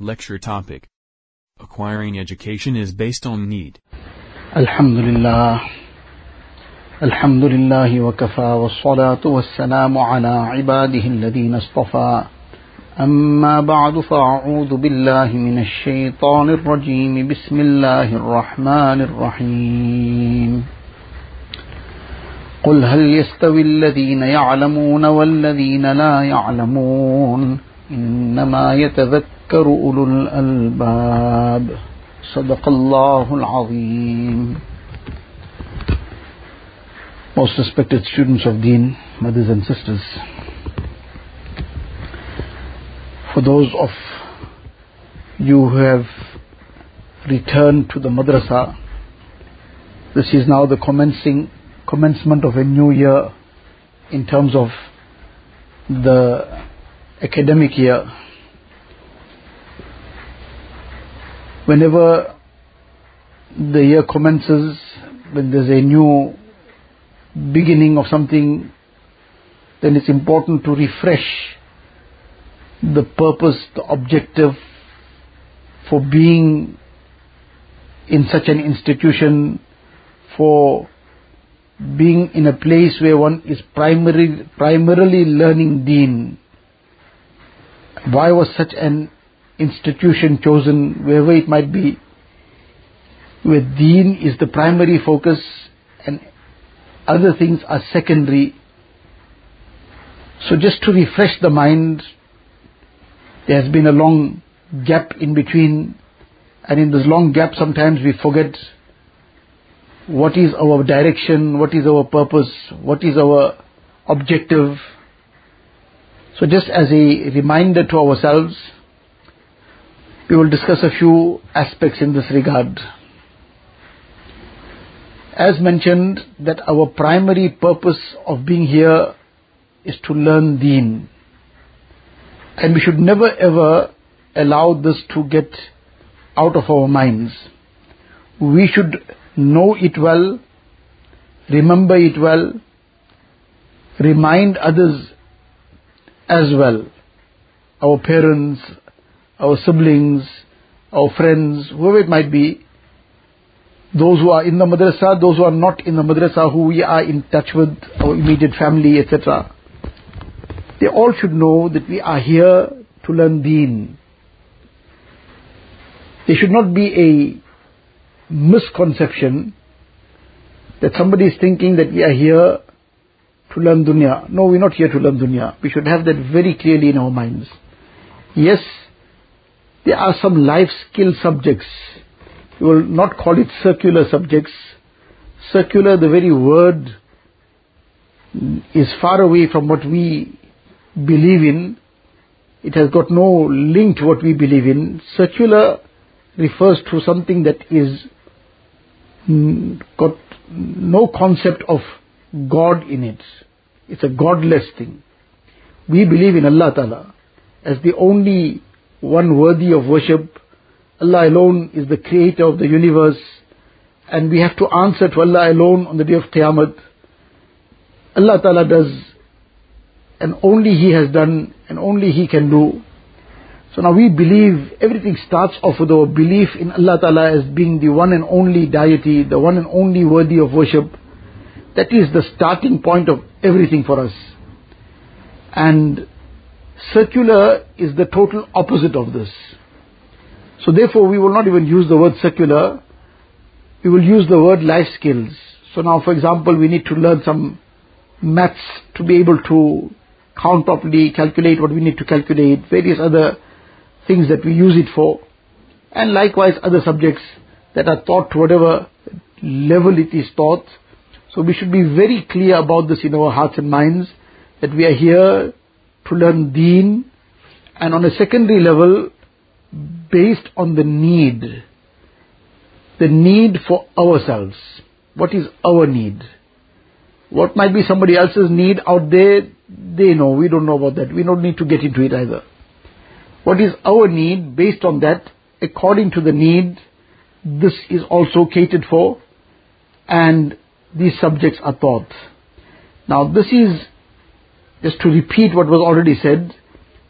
Lecture topic Acquiring education is based on need. الحمد لله الحمد لله وكفى والصلاة والسلام على عباده الذين اصطفى أما بعد فأعوذ بالله من الشيطان الرجيم بسم الله الرحمن الرحيم قل هل يستوي الذين يعلمون والذين لا يعلمون إنما يتذكر أولو الألباب صدق الله العظيم Most respected students of Deen, mothers and sisters, for those of you who have returned to the madrasa, this is now the commencing commencement of a new year in terms of the academic year. Whenever the year commences, when there's a new beginning of something, then it's important to refresh the purpose, the objective for being in such an institution, for being in a place where one is primary, primarily learning deen. Why was such an institution chosen, wherever it might be, where deen is the primary focus and other things are secondary. So just to refresh the mind, there has been a long gap in between, and in this long gap sometimes we forget what is our direction, what is our purpose, what is our objective. So just as a reminder to ourselves, we will discuss a few aspects in this regard. As mentioned, that our primary purpose of being here is to learn deen. And we should never ever allow this to get out of our minds. We should know it well, remember it well, remind others as well. Our parents, our siblings, our friends, whoever it might be, those who are in the madrasa, those who are not in the madrasa, who we are in touch with, our immediate family, etc. They all should know that we are here to learn deen. There should not be a misconception that somebody is thinking that we are here to learn dunya. No, we're not here to learn dunya. We should have that very clearly in our minds. Yes, there are some life skill subjects we will not call it circular subjects. Circular, the very word is far away from what we believe in. It has got no link to what we believe in. Circular refers to something that is got no concept of God in it. It's a godless thing. We believe in Allah Ta'ala as the only one worthy of worship Allah alone is the creator of the universe and we have to answer to Allah alone on the day of Qiyamah. Allah Ta'ala does and only He has done and only He can do. So now we believe, everything starts off with our belief in Allah Ta'ala as being the one and only deity, the one and only worthy of worship. That is the starting point of everything for us. And circular is the total opposite of this. So therefore we will not even use the word circular. we will use the word life skills. So now for example we need to learn some maths to be able to count properly, calculate what we need to calculate, various other things that we use it for. And likewise other subjects that are taught to whatever level it is taught. So we should be very clear about this in our hearts and minds that we are here to learn deen and on a secondary level based on the need. The need for ourselves. What is our need? What might be somebody else's need out there, they know. We don't know about that. We don't need to get into it either. What is our need based on that, according to the need, this is also catered for and these subjects are taught. Now this is, just to repeat what was already said,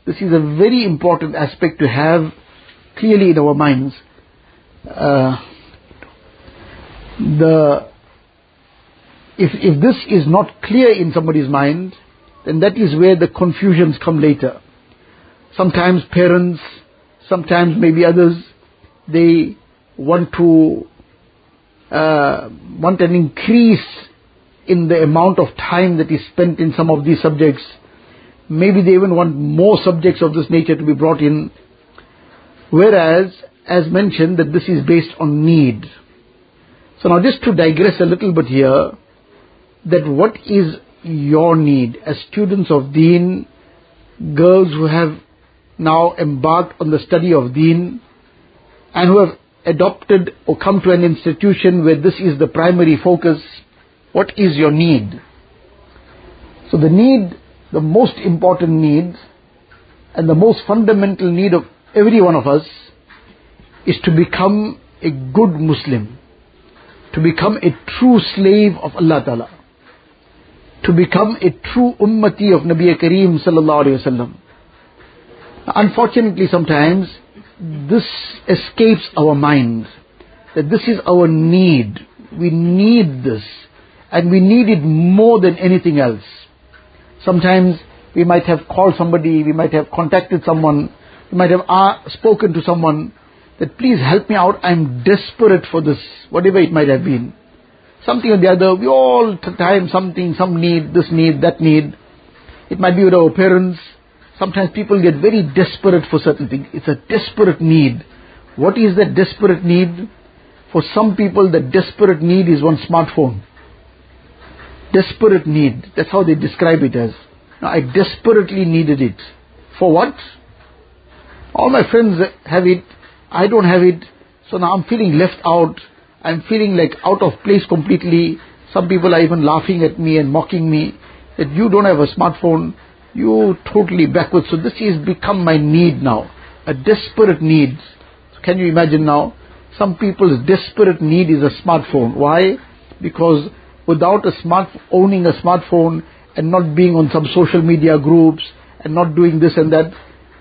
this is a very important aspect to have clearly in our minds, uh, the if if this is not clear in somebody's mind, then that is where the confusions come later. Sometimes parents, sometimes maybe others, they want to uh, want an increase in the amount of time that is spent in some of these subjects. Maybe they even want more subjects of this nature to be brought in. Whereas, as mentioned, that this is based on need. So now just to digress a little bit here, that what is your need as students of deen, girls who have now embarked on the study of deen, and who have adopted or come to an institution where this is the primary focus, what is your need? So the need, the most important need, and the most fundamental need of every one of us is to become a good Muslim, to become a true slave of Allah Ta'ala, to become a true ummati of Nabi Kareem Sallallahu Alaihi Wasallam. Unfortunately sometimes this escapes our mind, that this is our need. We need this, and we need it more than anything else. Sometimes we might have called somebody, we might have contacted someone, we might have uh, spoken to someone that please help me out, I'm desperate for this, whatever it might have been. Something or the other, we all time something, some need, this need, that need. It might be with our parents, Sometimes people get very desperate for certain things. It's a desperate need. What is that desperate need? For some people, the desperate need is one smartphone. Desperate need. That's how they describe it as. Now, I desperately needed it. For what? All my friends have it. I don't have it. So now I'm feeling left out. I'm feeling like out of place completely. Some people are even laughing at me and mocking me that you don't have a smartphone you totally backwards. So this has become my need now, a desperate need. So can you imagine now? Some people's desperate need is a smartphone. Why? Because without a smart, owning a smartphone and not being on some social media groups and not doing this and that,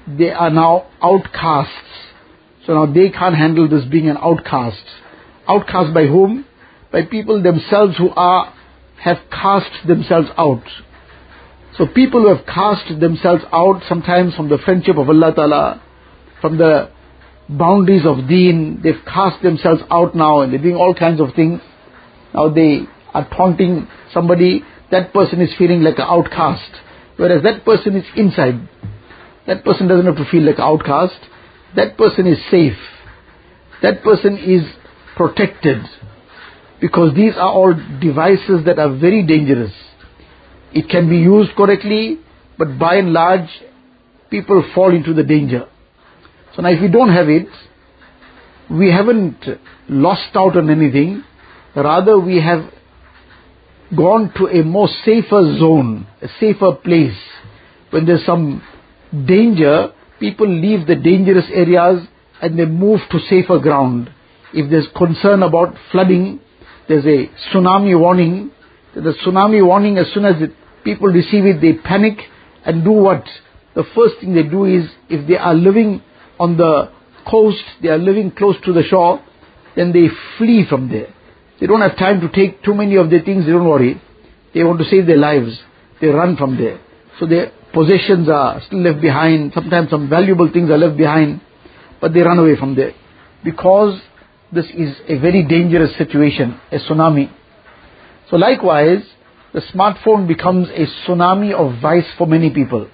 they are now outcasts. So now they can't handle this being an outcast. Outcast by whom? By people themselves who are, have cast themselves out. So people who have cast themselves out sometimes from the friendship of Allah Ta'ala, from the boundaries of deen, they've cast themselves out now and they're doing all kinds of things. Now they are taunting somebody, that person is feeling like an outcast. Whereas that person is inside. That person doesn't have to feel like an outcast. That person is safe. That person is protected. Because these are all devices that are very dangerous. It can be used correctly, but by and large, people fall into the danger. So now if we don't have it, we haven't lost out on anything, rather we have gone to a more safer zone, a safer place. When there's some danger, people leave the dangerous areas and they move to safer ground. If there's concern about flooding, there's a tsunami warning, the tsunami warning as soon as it people receive it, they panic and do what? The first thing they do is, if they are living on the coast, they are living close to the shore, then they flee from there. They don't have time to take too many of their things, they don't worry. They want to save their lives. They run from there. So their possessions are still left behind. Sometimes some valuable things are left behind. But they run away from there. Because this is a very dangerous situation, a tsunami. So likewise, the smartphone becomes a tsunami of vice for many people.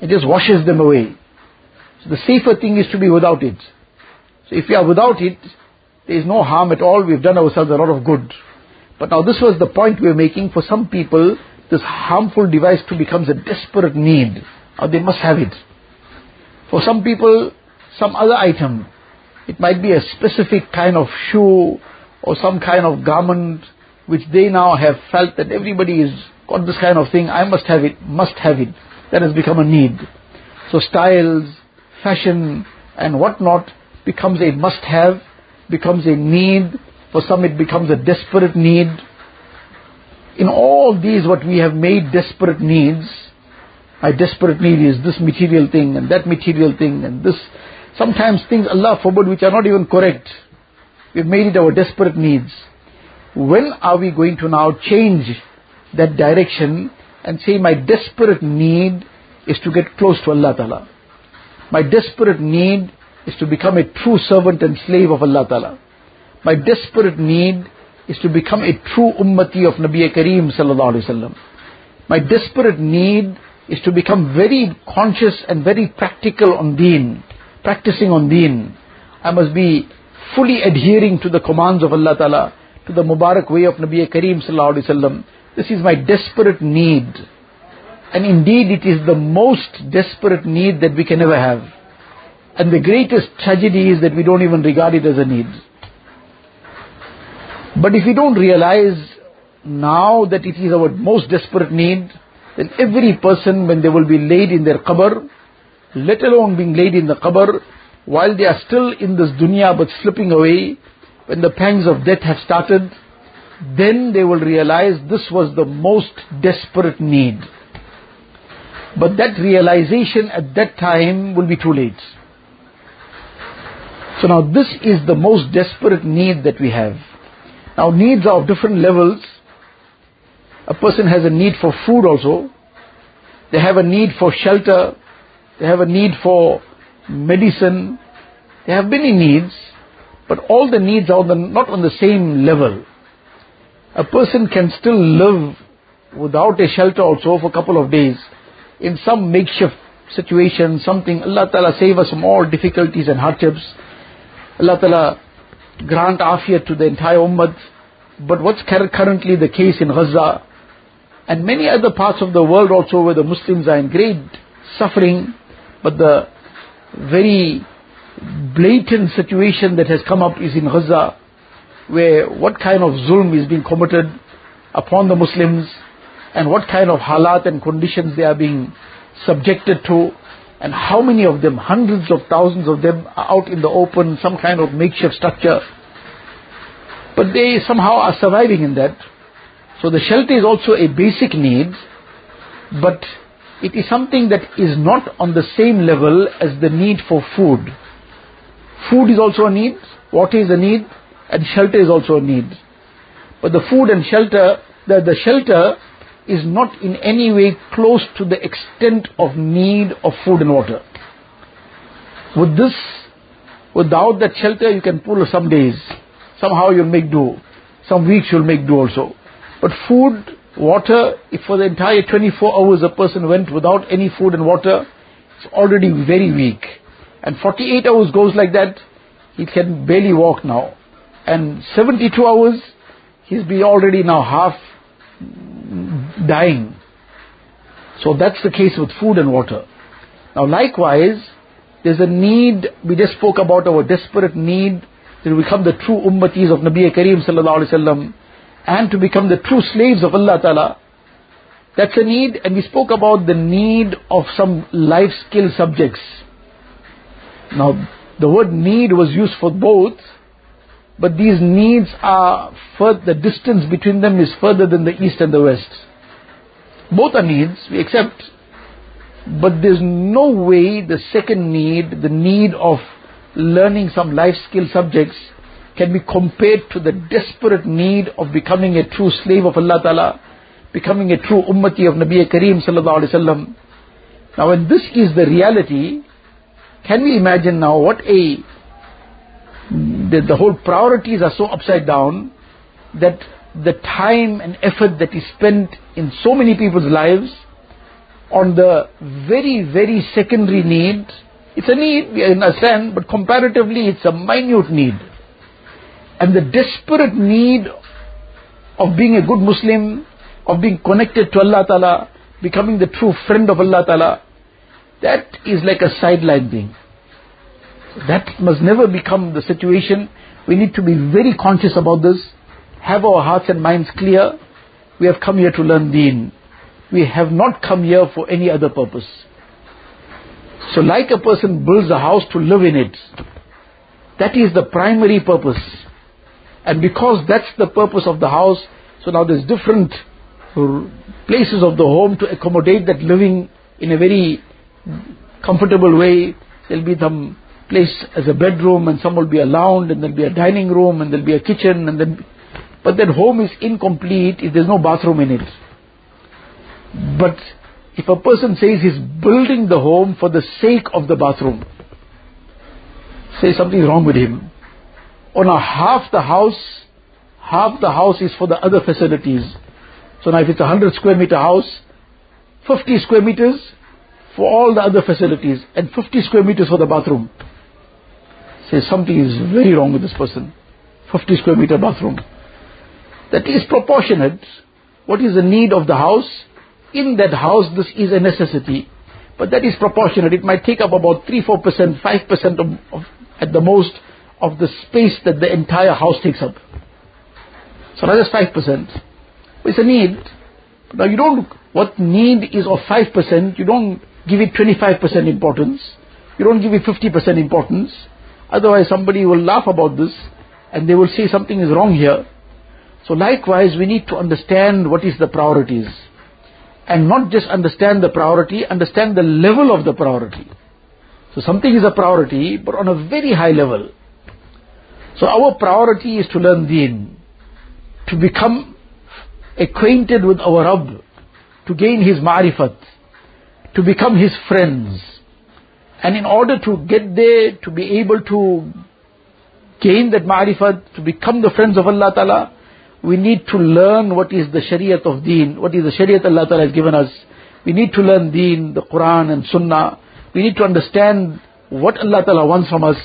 It just washes them away. So the safer thing is to be without it. So if we are without it, there is no harm at all. We've done ourselves a lot of good. But now this was the point we were making. For some people, this harmful device too becomes a desperate need. They must have it. For some people, some other item. It might be a specific kind of shoe or some kind of garment which they now have felt that everybody is got this kind of thing, I must have it, must have it. That has become a need. So styles, fashion and whatnot becomes a must have, becomes a need. For some it becomes a desperate need. In all these what we have made desperate needs, my desperate need is this material thing and that material thing and this Sometimes things, Allah forbid, which are not even correct. We've made it our desperate needs. When are we going to now change that direction and say my desperate need is to get close to Allah Ta'ala. My desperate need is to become a true servant and slave of Allah Ta'ala. My desperate need is to become a true ummati of Nabi Kareem sallallahu alaihi wasallam. My desperate need is to become very conscious and very practical on deen, practicing on deen. I must be fully adhering to the commands of Allah Ta'ala, to the Mubarak way of Nabi Kareem sallallahu alaihi wasallam. This is my desperate need. And indeed it is the most desperate need that we can ever have. And the greatest tragedy is that we don't even regard it as a need. But if we don't realize now that it is our most desperate need, then every person when they will be laid in their qabr, let alone being laid in the qabr, while they are still in this dunya but slipping away, when the pangs of death have started, then they will realize this was the most desperate need. But that realization at that time will be too late. So now this is the most desperate need that we have. Now needs are of different levels. A person has a need for food also. They have a need for shelter. They have a need for medicine. They have many needs, but all the needs are not on the same level. A person can still live without a shelter also for a couple of days in some makeshift situation, something. Allah Ta'ala save us from all difficulties and hardships. Allah Ta'ala grant afiyat to the entire ummah. But what's currently the case in Gaza and many other parts of the world also where the Muslims are in great suffering, but the very blatant situation that has come up is in Gaza, where what kind of zulm is being committed upon the Muslims and what kind of halat and conditions they are being subjected to and how many of them, hundreds of thousands of them are out in the open, some kind of makeshift structure. But they somehow are surviving in that. So the shelter is also a basic need, but it is something that is not on the same level as the need for food. Food is also a need, water is a need, and shelter is also a need. But the food and shelter, the, the shelter is not in any way close to the extent of need of food and water. With this, without that shelter, you can pull some days. Somehow you'll make do. Some weeks you'll make do also. But food, water, if for the entire 24 hours a person went without any food and water, it's already very weak. And 48 hours goes like that, he can barely walk now. And 72 hours, he's be already now half dying. So that's the case with food and water. Now likewise, there's a need, we just spoke about our desperate need to become the true ummatis of Nabi Kareem sallallahu alaihi wasallam and to become the true slaves of Allah Ta'ala. That's a need and we spoke about the need of some life skill subjects. Now the word need was used for both, but these needs are, further, the distance between them is further than the east and the west. Both are needs, we accept. But there's no way the second need, the need of learning some life skill subjects, can be compared to the desperate need of becoming a true slave of Allah Ta'ala, becoming a true ummati of Nabi Kareem Sallallahu Alaihi Wasallam. Now when this is the reality, can we imagine now what a, the, the whole priorities are so upside down that the time and effort that is spent in so many people's lives on the very, very secondary need. It's a need, we understand, but comparatively it's a minute need. And the desperate need of being a good Muslim, of being connected to Allah Ta'ala, becoming the true friend of Allah Ta'ala, that is like a sideline thing. That must never become the situation. We need to be very conscious about this have our hearts and minds clear. We have come here to learn deen. We have not come here for any other purpose. So like a person builds a house to live in it, that is the primary purpose. And because that's the purpose of the house, so now there's different places of the home to accommodate that living in a very comfortable way. There'll be some place as a bedroom and some will be a lounge and there'll be a dining room and there'll be a kitchen and then, but that home is incomplete if there's no bathroom in it. But if a person says he's building the home for the sake of the bathroom, say something wrong with him. Or now half the house, half the house is for the other facilities. So now if it's a 100 square meter house, 50 square meters for all the other facilities and 50 square meters for the bathroom. Say something is very wrong with this person. 50 square meter bathroom. That is proportionate. What is the need of the house? In that house, this is a necessity. But that is proportionate. It might take up about 3, 4%, 5% of, of, at the most of the space that the entire house takes up. So that is 5%. It's a need. Now you don't, what need is of 5%, you don't give it 25% importance. You don't give it 50% importance. Otherwise somebody will laugh about this and they will say something is wrong here. So likewise we need to understand what is the priorities. And not just understand the priority, understand the level of the priority. So something is a priority, but on a very high level. So our priority is to learn deen, to become acquainted with our Rabb, to gain His ma'rifat, to become His friends. And in order to get there, to be able to gain that ma'rifat, to become the friends of Allah Ta'ala, we need to learn what is the Shariat of Deen, what is the Shariat Allah Ta'ala has given us. We need to learn Deen, the Quran and Sunnah. We need to understand what Allah Ta'ala wants from us.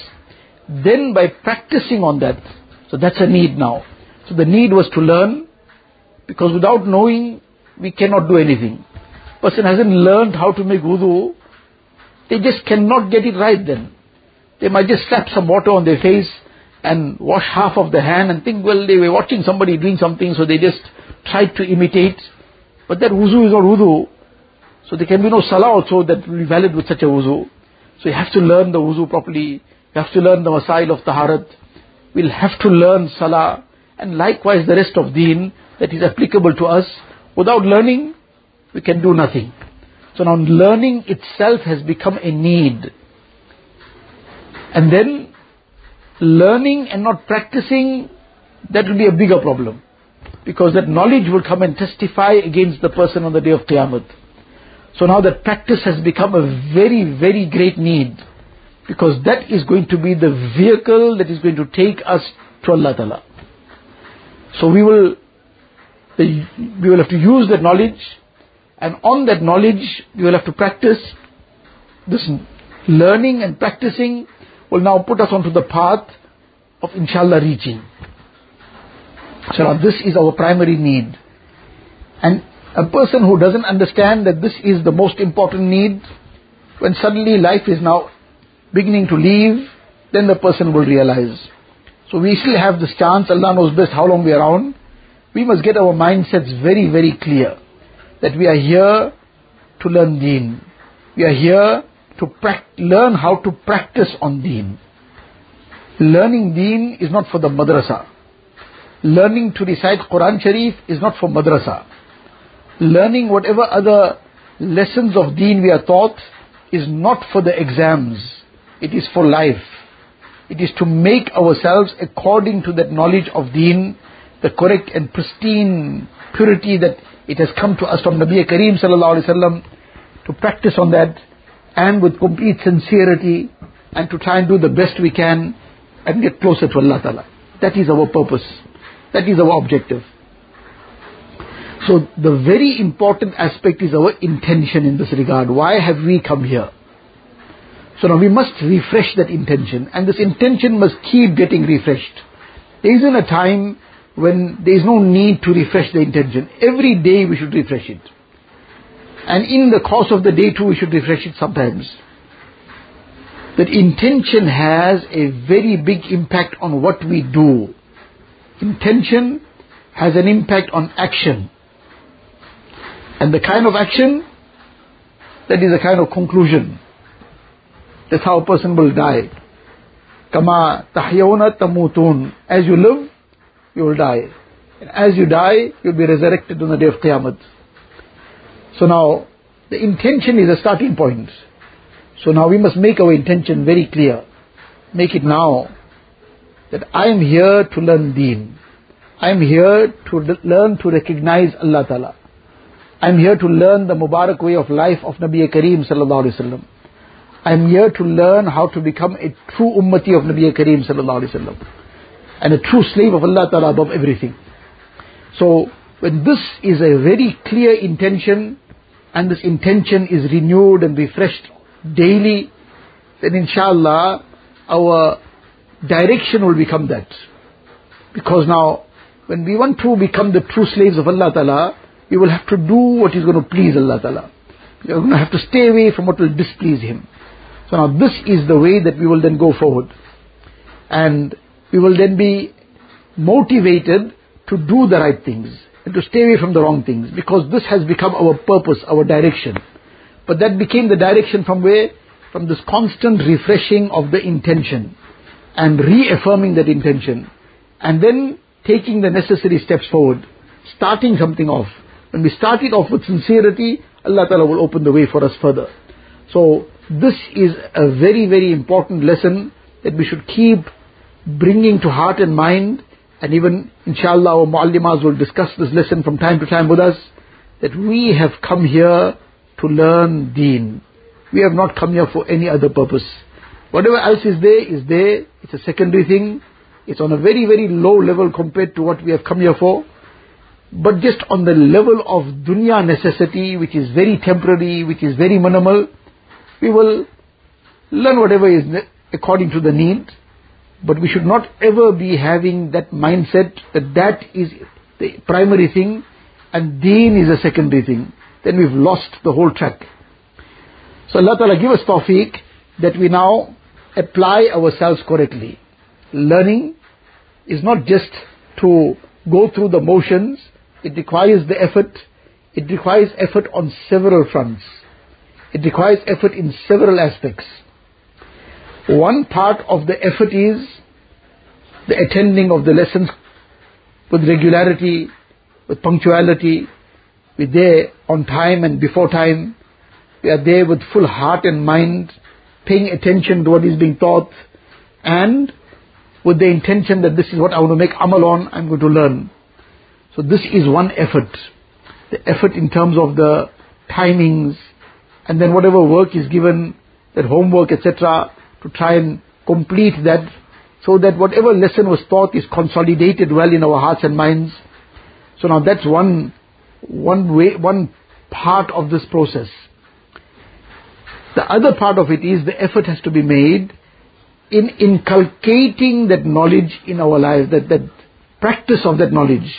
Then by practicing on that, so that's a need now. So the need was to learn, because without knowing, we cannot do anything. Person hasn't learned how to make wudu, they just cannot get it right then. They might just slap some water on their face and wash half of the hand and think, well, they were watching somebody doing something, so they just tried to imitate. But that wuzu is not wuzu. So there can be no salah also that will be valid with such a wuzu. So you have to learn the wuzu properly. You have to learn the masail of taharat. We'll have to learn salah. And likewise the rest of deen that is applicable to us. Without learning, we can do nothing. So now learning itself has become a need. And then learning and not practicing, that will be a bigger problem. Because that knowledge will come and testify against the person on the day of Qiyamah. So now that practice has become a very, very great need. Because that is going to be the vehicle that is going to take us to Allah Ta'ala. So we will we will have to use that knowledge, and on that knowledge, you will have to practice. This learning and practicing will now put us onto the path of inshallah reaching. So this is our primary need. And a person who doesn't understand that this is the most important need, when suddenly life is now beginning to leave, then the person will realize. So we still have this chance, Allah knows best how long we are around we must get our mindsets very, very clear that we are here to learn deen. We are here to learn how to practice on deen. Learning deen is not for the madrasa. Learning to recite Quran Sharif is not for madrasa. Learning whatever other lessons of deen we are taught is not for the exams. It is for life. It is to make ourselves according to that knowledge of deen the correct and pristine purity that it has come to us from Nabi Kareem sallallahu alaihi wasallam to practice on that and with complete sincerity and to try and do the best we can and get closer to Allah Ta'ala. That is our purpose. That is our objective. So the very important aspect is our intention in this regard. Why have we come here? So now we must refresh that intention and this intention must keep getting refreshed. There isn't a time when there is no need to refresh the intention. Every day we should refresh it. And in the course of the day too we should refresh it sometimes. That intention has a very big impact on what we do. Intention has an impact on action. And the kind of action, that is a kind of conclusion. That's how a person will die. Kama tahyawna tamutun. As you live, you will die. And as you die, you'll be resurrected on the day of Qiyamah. So now, the intention is a starting point. So now we must make our intention very clear. make it now that I am here to learn deen. I am here to learn to recognize Allah Ta'ala. I am here to learn the Mubarak way of life of Nabi Kareem Sallallahu Alaihi Wasallam. I am here to learn how to become a true ummati of Nabi Kareem Sallallahu Alaihi Wasallam. And a true slave of Allah Ta'ala above everything. So, when this is a very clear intention, and this intention is renewed and refreshed daily, then inshallah, our direction will become that. Because now, when we want to become the true slaves of Allah Ta'ala, we will have to do what is going to please Allah Ta'ala. We are going to have to stay away from what will displease Him. So now this is the way that we will then go forward. And we will then be motivated to do the right things and to stay away from the wrong things because this has become our purpose, our direction. But that became the direction from where? From this constant refreshing of the intention and reaffirming that intention and then taking the necessary steps forward, starting something off. When we start it off with sincerity, Allah Ta'ala will open the way for us further. So this is a very, very important lesson that we should keep bringing to heart and mind and even inshallah our muallimas will discuss this lesson from time to time with us that we have come here to learn deen. We have not come here for any other purpose. Whatever else is there is there. It's a secondary thing. It's on a very, very low level compared to what we have come here for. But just on the level of dunya necessity, which is very temporary, which is very minimal, we will learn whatever is according to the need. But we should not ever be having that mindset that that is the primary thing and deen is a secondary thing. Then we've lost the whole track. So Allah Ta'ala give us tawfiq that we now apply ourselves correctly. Learning is not just to go through the motions, it requires the effort. It requires effort on several fronts. It requires effort in several aspects. One part of the effort is the attending of the lessons with regularity, with punctuality. We're there on time and before time. We are there with full heart and mind paying attention to what is being taught and with the intention that this is what I want to make amal on, I'm going to learn. So this is one effort. The effort in terms of the timings and then whatever work is given, that homework, etc., to try and complete that so that whatever lesson was taught is consolidated well in our hearts and minds. So now that's one, one way, one part of this process. The other part of it is the effort has to be made in inculcating that knowledge in our lives, that, that practice of that knowledge,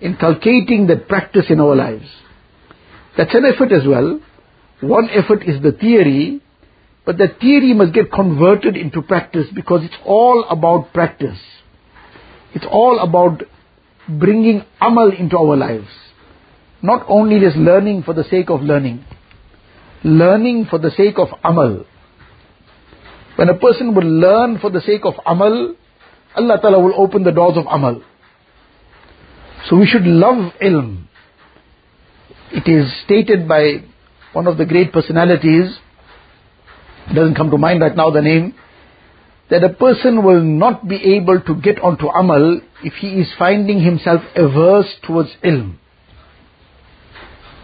inculcating that practice in our lives. That's an effort as well. One effort is the theory, but the theory must get converted into practice because it's all about practice. It's all about bringing amal into our lives. Not only just learning for the sake of learning learning for the sake of amal. When a person will learn for the sake of amal, Allah Ta'ala will open the doors of amal. So we should love ilm. It is stated by one of the great personalities, doesn't come to mind right now the name, that a person will not be able to get onto amal if he is finding himself averse towards ilm.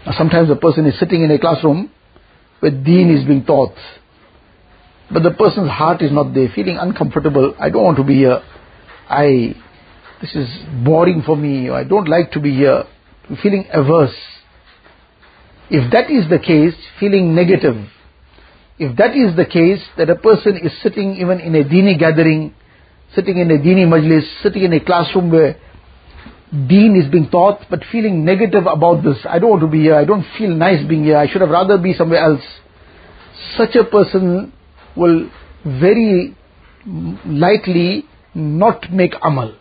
Now sometimes a person is sitting in a classroom where deen is being taught. But the person's heart is not there, feeling uncomfortable. I don't want to be here. I, this is boring for me. I don't like to be here. Feeling averse. If that is the case, feeling negative. If that is the case, that a person is sitting even in a dini gathering, sitting in a dini majlis, sitting in a classroom where deen is being taught, but feeling negative about this. I don't want to be here. I don't feel nice being here. I should have rather be somewhere else. Such a person will very likely not make amal.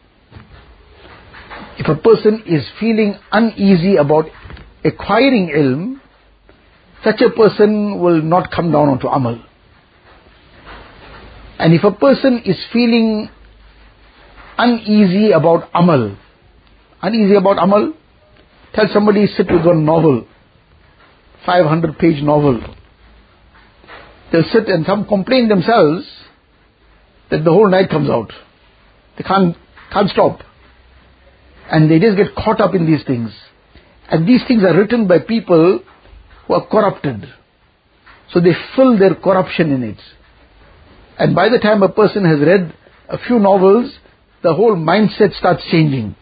If a person is feeling uneasy about acquiring ilm, such a person will not come down onto amal. And if a person is feeling uneasy about amal, uneasy about amal, tell somebody sit with one novel, 500 page novel. They'll sit and some complain themselves that the whole night comes out. They can't, can't stop. And they just get caught up in these things. And these things are written by people who are corrupted. So they fill their corruption in it. And by the time a person has read a few novels, the whole mindset starts changing.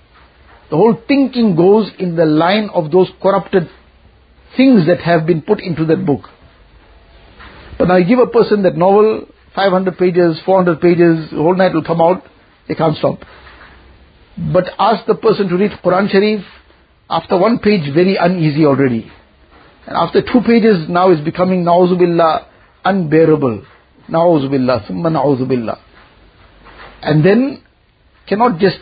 The whole thinking goes in the line of those corrupted things that have been put into that book. But now you give a person that novel, 500 pages, 400 pages, the whole night will come out, they can't stop. But ask the person to read Quran Sharif, after one page very uneasy already. And after two pages now is becoming na'uzubillah unbearable. Na'uzubillah, summa na'uzubillah. And then cannot just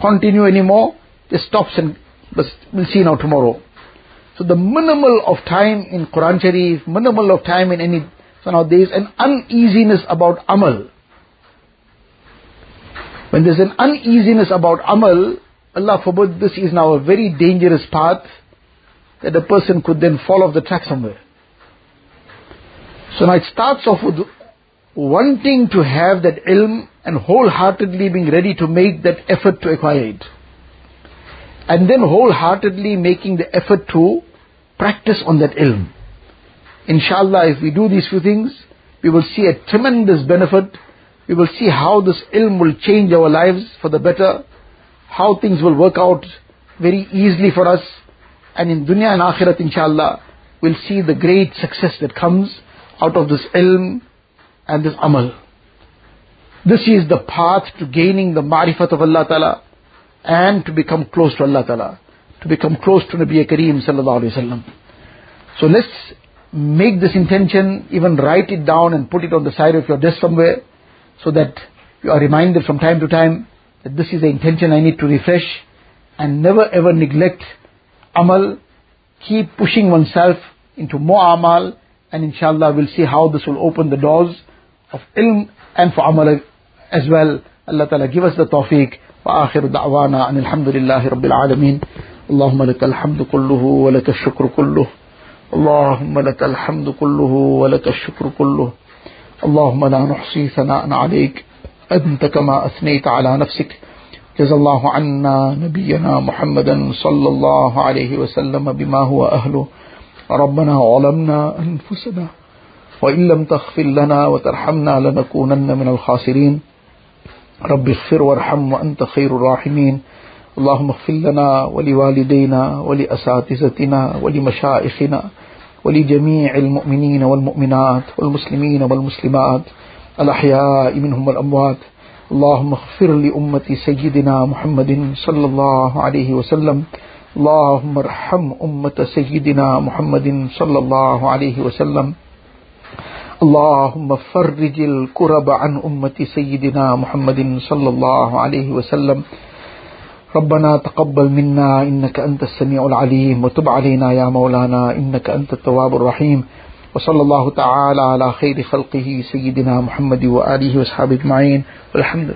continue anymore, just stops and we'll see now tomorrow. So the minimal of time in Quran Sharif, minimal of time in any, so now there is an uneasiness about amal. When there's an uneasiness about amal, Allah forbid this is now a very dangerous path that a person could then fall off the track somewhere. So now it starts off with wanting to have that ilm and wholeheartedly being ready to make that effort to acquire it. And then wholeheartedly making the effort to practice on that ilm. Inshallah, if we do these few things, we will see a tremendous benefit. We will see how this ilm will change our lives for the better, how things will work out very easily for us. And in dunya and akhirat, inshallah, we'll see the great success that comes out of this ilm and this amal. This is the path to gaining the ma'rifat of Allah Ta'ala and to become close to Allah Ta'ala, to become close to Nabi Kareem Sallallahu Alaihi Wasallam. So let's make this intention, even write it down and put it on the side of your desk somewhere so that you are reminded from time to time that this is the intention I need to refresh and never ever neglect amal, keep pushing oneself into more amal and inshallah we'll see how this will open the doors of ilm and for amal as well. Allah Ta'ala give us the tawfiq. وآخر دعوانا أن الحمد لله رب العالمين اللهم لك الحمد كله ولك الشكر كله اللهم لك الحمد كله ولك الشكر كله اللهم لا نحصي ثناء عليك أنت كما أثنيت على نفسك جزا الله عنا نبينا محمدا صلى الله عليه وسلم بما هو أهله. ربنا ظلمنا أنفسنا وإن لم تغفر لنا وترحمنا لنكونن من الخاسرين. رب اغفر وارحم وأنت خير الراحمين. اللهم اغفر لنا ولوالدينا ولأساتذتنا ولمشائخنا ولجميع المؤمنين والمؤمنات والمسلمين والمسلمات. الأحياء منهم والأموات. اللهم اغفر لأمة سيدنا محمد صلى الله عليه وسلم. اللهم ارحم أمة سيدنا محمد صلى الله عليه وسلم. اللهم فرج الكرب عن أمة سيدنا محمد صلى الله عليه وسلم. ربنا تقبل منا إنك أنت السميع العليم وتب علينا يا مولانا إنك أنت التواب الرحيم. وصلی اللہ تعالی علی خیر خلقہ سیدنا محمد و علیہ وصحاب اجمعین الحمد